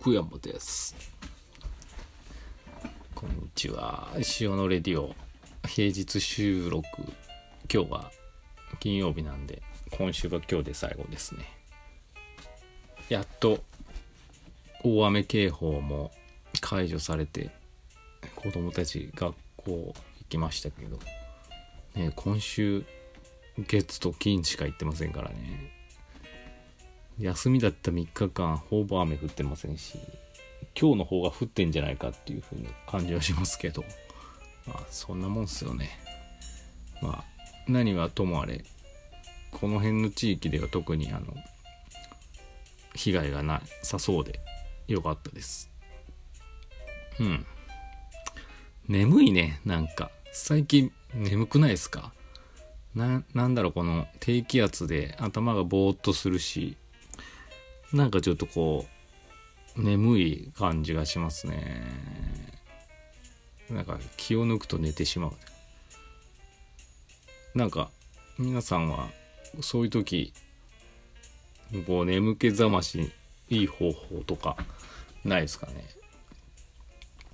福山です。こんにちは。塩のレディオ。平日収録。今日は金曜日なんで今週が今日で最後ですね。やっと大雨警報も解除されて子供たち学校行きましたけど、ね、今週月と金しか行ってませんからね。休みだった3日間ほぼ雨降ってませんし今日の方が降ってんじゃないかっていう風な感じはしますけどまあそんなもんっすよね。まあ何はともあれこの辺の地域では特にあの被害がなさそうでよかったです。うん。眠いねなんか。最近眠くないですか？ななんだろうこの低気圧で頭がぼーっとするしなんかちょっとこう眠い感じがしますね。なんか気を抜くと寝てしまう。なんか皆さんはそういう時こう眠気覚ましにいい方法とかないですかね。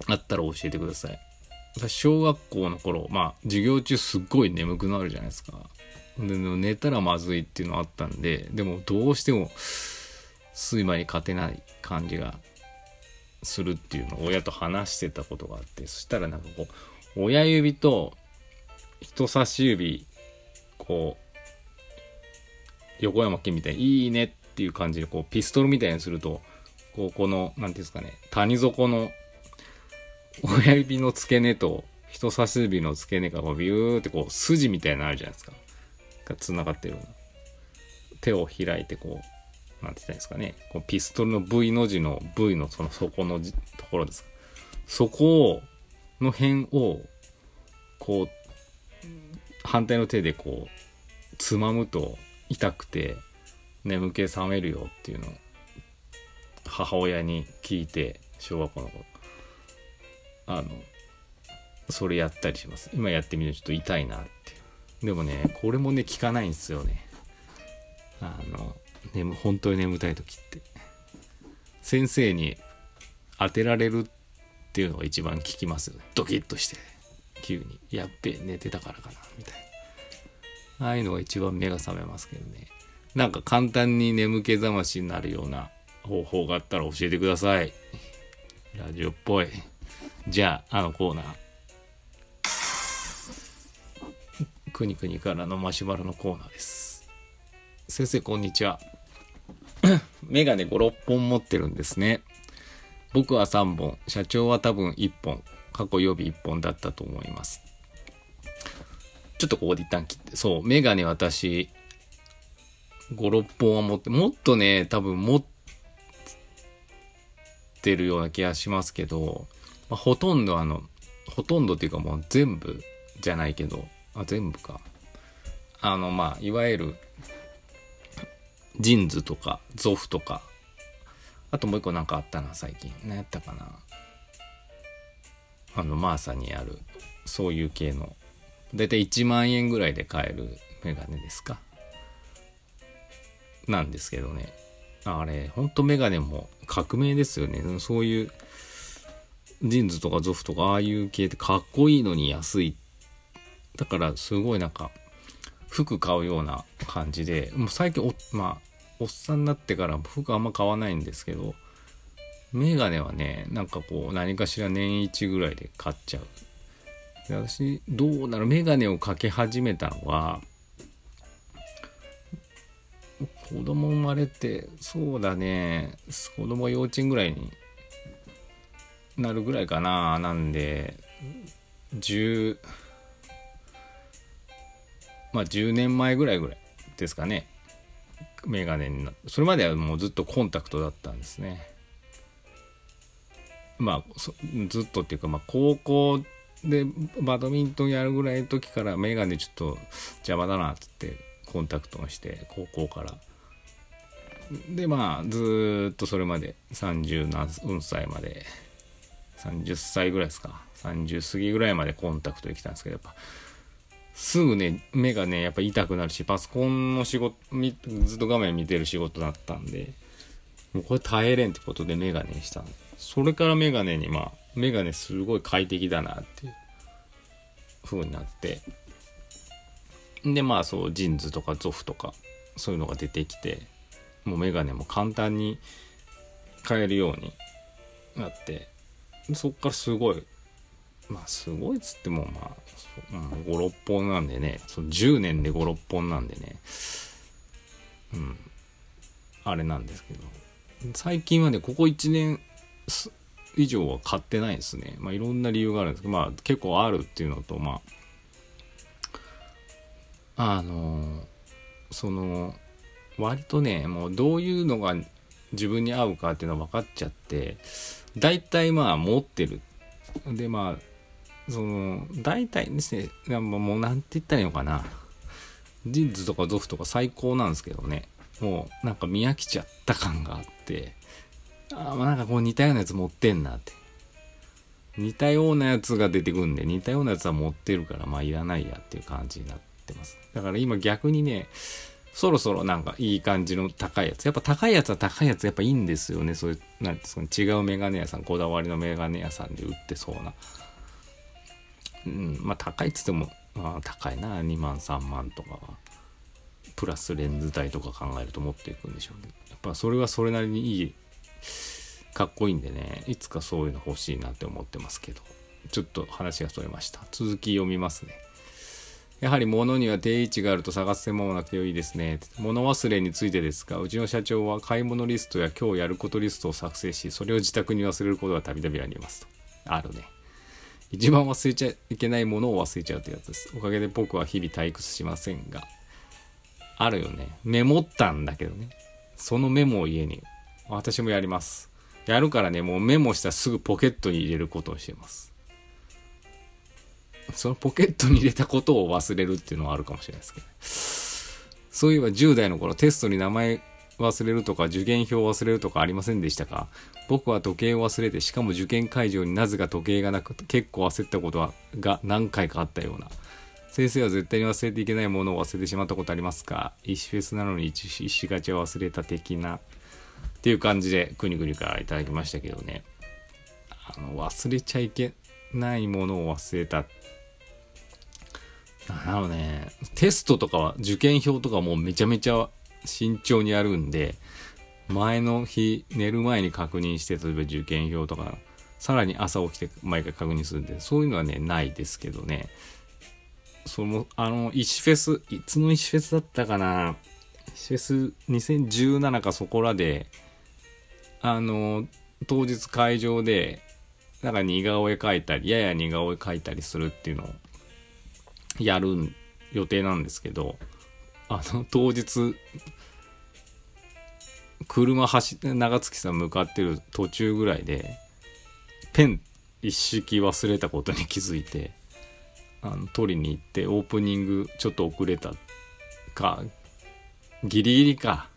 あったら教えてください。小学校の頃まあ授業中すっごい眠くなるじゃないですか。で寝たらまずいっていうのあったんででもどうしても睡魔に勝てない感じがするっていうのを親と話してたことがあってそしたらなんかこう親指と人差し指こう横山家みたいに「いいね」っていう感じでこうピストルみたいにするとこうこの何ていうんですかね谷底の親指の付け根と人差し指の付け根がこうビューってこう筋みたいになるじゃないですか。が繋がってる手を開いてこうなんて言ったらいいんですかね、こうピストルの V の字の V のその底のところですか。そこを、の辺を、こう、反対の手でこう、つまむと痛くて眠気覚めるよっていうのを母親に聞いて、小学校の頃。あの、それやったりします。今やってみるとちょっと痛いなって。でもね、これもね、効かないんですよね。あの、眠本当に眠たい時って。先生に当てられるっていうのが一番効きますよね。ドキッとして。急に。やっべ寝てたからかな。みたいな。ああいうのが一番目が覚めますけどね。なんか簡単に眠気覚ましになるような方法があったら教えてください。ラジオっぽい。じゃああのコーナー。くにくにからのマシュマロのコーナーです。先生こんにちは。メガネ5、6本持ってるんですね。僕は3本、社長は多分1本、過去予備1本だったと思います。ちょっとここで一旦切って、そう、メガネ私、5、6本は持って、もっとね、多分持ってるような気がしますけど、まあ、ほとんどあの、ほとんどっていうかもう全部じゃないけど、あ、全部か。あの、まあ、いわゆるジンズとかゾフとか。あともう一個なんかあったな最近。何やったかな。あのマーサにあるそういう系の。だいたい1万円ぐらいで買えるメガネですか。なんですけどね。あれほんとメガネも革命ですよね。そういうジンズとかゾフとかああいう系ってかっこいいのに安い。だからすごいなんか服買うような感じで。もう最近おまあおっさんになってから服あんま買わないんですけどメガネはねなんかこう何かしら年一ぐらいで買っちゃう。で私どうなるメガネをかけ始めたのは子供生まれてそうだね子供幼稚園ぐらいになるぐらいかななんで10まあ10年前ぐらいぐらいですかね。メガネになそれまではもうずっとコンタクトだったんですね。まあずっとっていうか、まあ、高校でバドミントンやるぐらいの時からメガネちょっと邪魔だなっつってコンタクトをして高校から。でまあずっとそれまで30何歳まで30歳ぐらいですか。30過ぎぐらいまでコンタクトできたんですけどやっぱ。すぐね、目がね、やっぱ痛くなるし、パソコンの仕事、ずっと画面見てる仕事だったんで、もうこれ耐えれんってことでメガネしたそれからメガネにまあメガネすごい快適だなっていう風になって。でまあそうジーンズとかゾフとかそういうのが出てきてもうメガネも簡単に買えるようになってそっからすごいまあすごいっつってもまあ、うん、56本なんでねその10年で56本なんでね。うん。あれなんですけど。最近はねここ1年以上は買ってないですね。まあいろんな理由があるんですけどまあ結構あるっていうのとまああのその割とねもうどういうのが自分に合うかっていうのは分かっちゃって大体まあ持ってる。でまあその大体ですねもう何て言ったらいいのかなジーンズとかゾフとか最高なんですけどねもうなんか見飽きちゃった感があってあまあなんかこう似たようなやつ持ってんなって似たようなやつが出てくんで似たようなやつは持ってるからまあいらないやっていう感じになってますだから今逆にねそろそろなんかいい感じの高いやつ。やっぱ高いやつは高いやつやっぱいいんですよね。そういう、なんですかね、違うメガネ屋さん、こだわりのメガネ屋さんで売ってそうな。うん、まあ高いっつっても、まあ高いな、2万3万とかは。プラスレンズ代とか考えると持っていくんでしょうけど。やっぱそれはそれなりにいい、かっこいいんでね、いつかそういうの欲しいなって思ってますけど。ちょっと話がそれました。続き読みますね。やはり物には定位置があると探す専門なくていいですね。物忘れについてですが、うちの社長は買い物リストや今日やることリストを作成し、それを自宅に忘れることがたびたびありますと。あるね。一番忘れちゃいけないものを忘れちゃうというやつです。おかげで僕は日々退屈しませんが。あるよね。メモったんだけどね。そのメモを家に。私もやります。やるからね、もうメモしたらすぐポケットに入れることをしてます。そのポケットに入れたことを忘れるっていうのはあるかもしれないですけど、そういえば10代の頃テストに名前忘れるとか受験票忘れるとかありませんでしたか？僕は時計を忘れてしかも受験会場になぜか時計がなく結構焦ったことはが何回かあったような。先生は絶対に忘れていけないものを忘れてしまったことありますか？石フェスなのに一石ガチャ忘れた的な。っていう感じでくにくにからいただきましたけどね。あの忘れちゃいけないものを忘れた。なのね、テストとかは、受験票とかもめちゃめちゃ慎重にやるんで、前の日、寝る前に確認して、例えば受験票とか、さらに朝起きて毎回確認するんで、そういうのはね、ないですけどね。その、あの、石フェス、いつの石フェスだったかな石フェス2017かそこらで、あの、当日会場で、なんか似顔絵描いたり、やや似顔絵描いたりするっていうのをやる予定なんですけど、あの、当日、車走って、長月さん向かってる途中ぐらいで、ペン一式忘れたことに気づいて、あの、取りに行ってオープニングちょっと遅れたか、ギリギリか。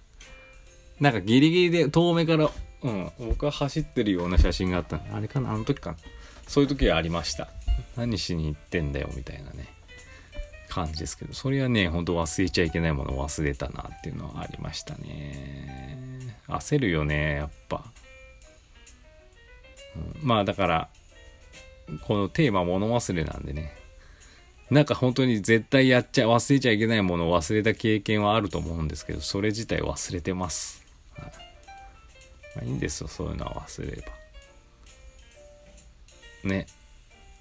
なんかギリギリで遠目から、うん、僕は走ってるような写真があったあれかなあの時かなそういう時はありました。何しに行ってんだよみたいなね。感じですけど、それはね、ほんと忘れちゃいけないものを忘れたなっていうのはありましたね。焦るよね、やっぱ。うん、まあだから、このテーマ物忘れなんでね。なんか本当に絶対やっちゃ、忘れちゃいけないものを忘れた経験はあると思うんですけど、それ自体忘れてます。はいまあ、いいんですよ、そういうのは忘れれば。ね。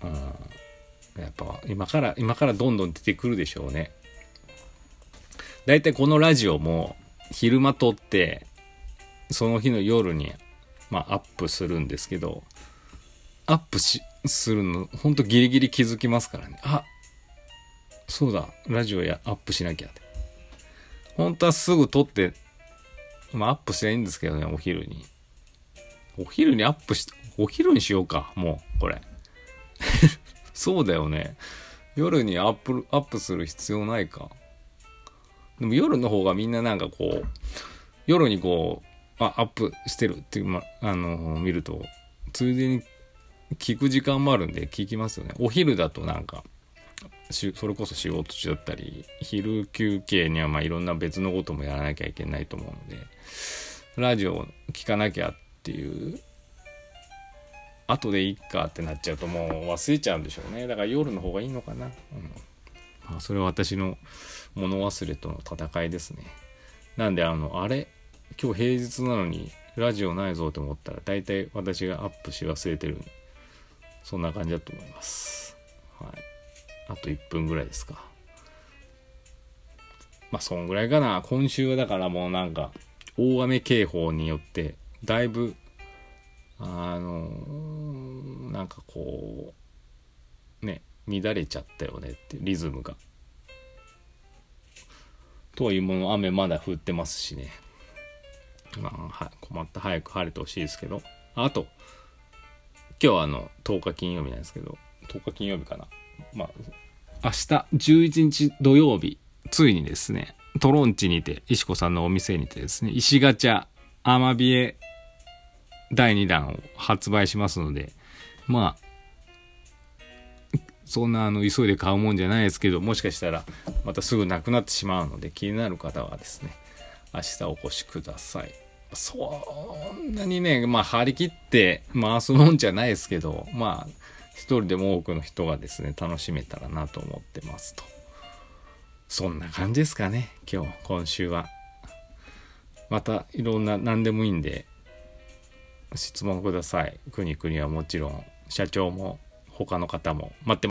うん。やっぱ今から、今からどんどん出てくるでしょうね。だいたいこのラジオも昼間撮って、その日の夜に、まあアップするんですけど、アップし、するの、ほんとギリギリ気づきますからね。あ、そうだ、ラジオやアップしなきゃって。本当はすぐ撮って、まあアップしないいんですけどね、お昼に。お昼にアップし、お昼にしようか、もう、これ。そうだよね。夜にアップ、アップする必要ないか。でも夜の方がみんななんかこう、夜にこう、あ、アップしてるっていう、ま、あの、見ると、ついでに聞く時間もあるんで聞きますよね。お昼だとなんか、それこそ仕事中だったり、昼休憩にはまあいろんな別のこともやらなきゃいけないと思うので、ラジオを聞かなきゃっていう後でいいかってなっちゃうともう忘れちゃうんでしょうね。だから夜の方がいいのかな、うん。まあ、それは私の物忘れとの戦いですね。なんであのあれ今日平日なのにラジオないぞと思ったら大体私がアップし忘れてる。そんな感じだと思います。はい。あと1分ぐらいですか。まあそんぐらいかな。今週はだからもうなんか大雨警報によってだいぶあのーなんかこうね乱れちゃったよねってリズムが。とはいうもの雨まだ降ってますしね。まあ、は困った。早く晴れてほしいですけど。あと今日はあの10日金曜日なんですけど。10日金曜日かな。まあ明日11日土曜日ついにですねトロンチにて石子さんのお店にてですね石ガチャアマビエ第2弾を発売しますのでまあそんなあの急いで買うもんじゃないですけどもしかしたらまたすぐなくなってしまうので気になる方はですね明日お越しください。そんなにねまあ張り切って回すもんじゃないですけどまあ一人でも多くの人がですね楽しめたらなと思ってますと。そんな感じですかね今日今週は。またいろんな何でもいいんで質問ください。くにくにはもちろん社長も他の方も待ってます。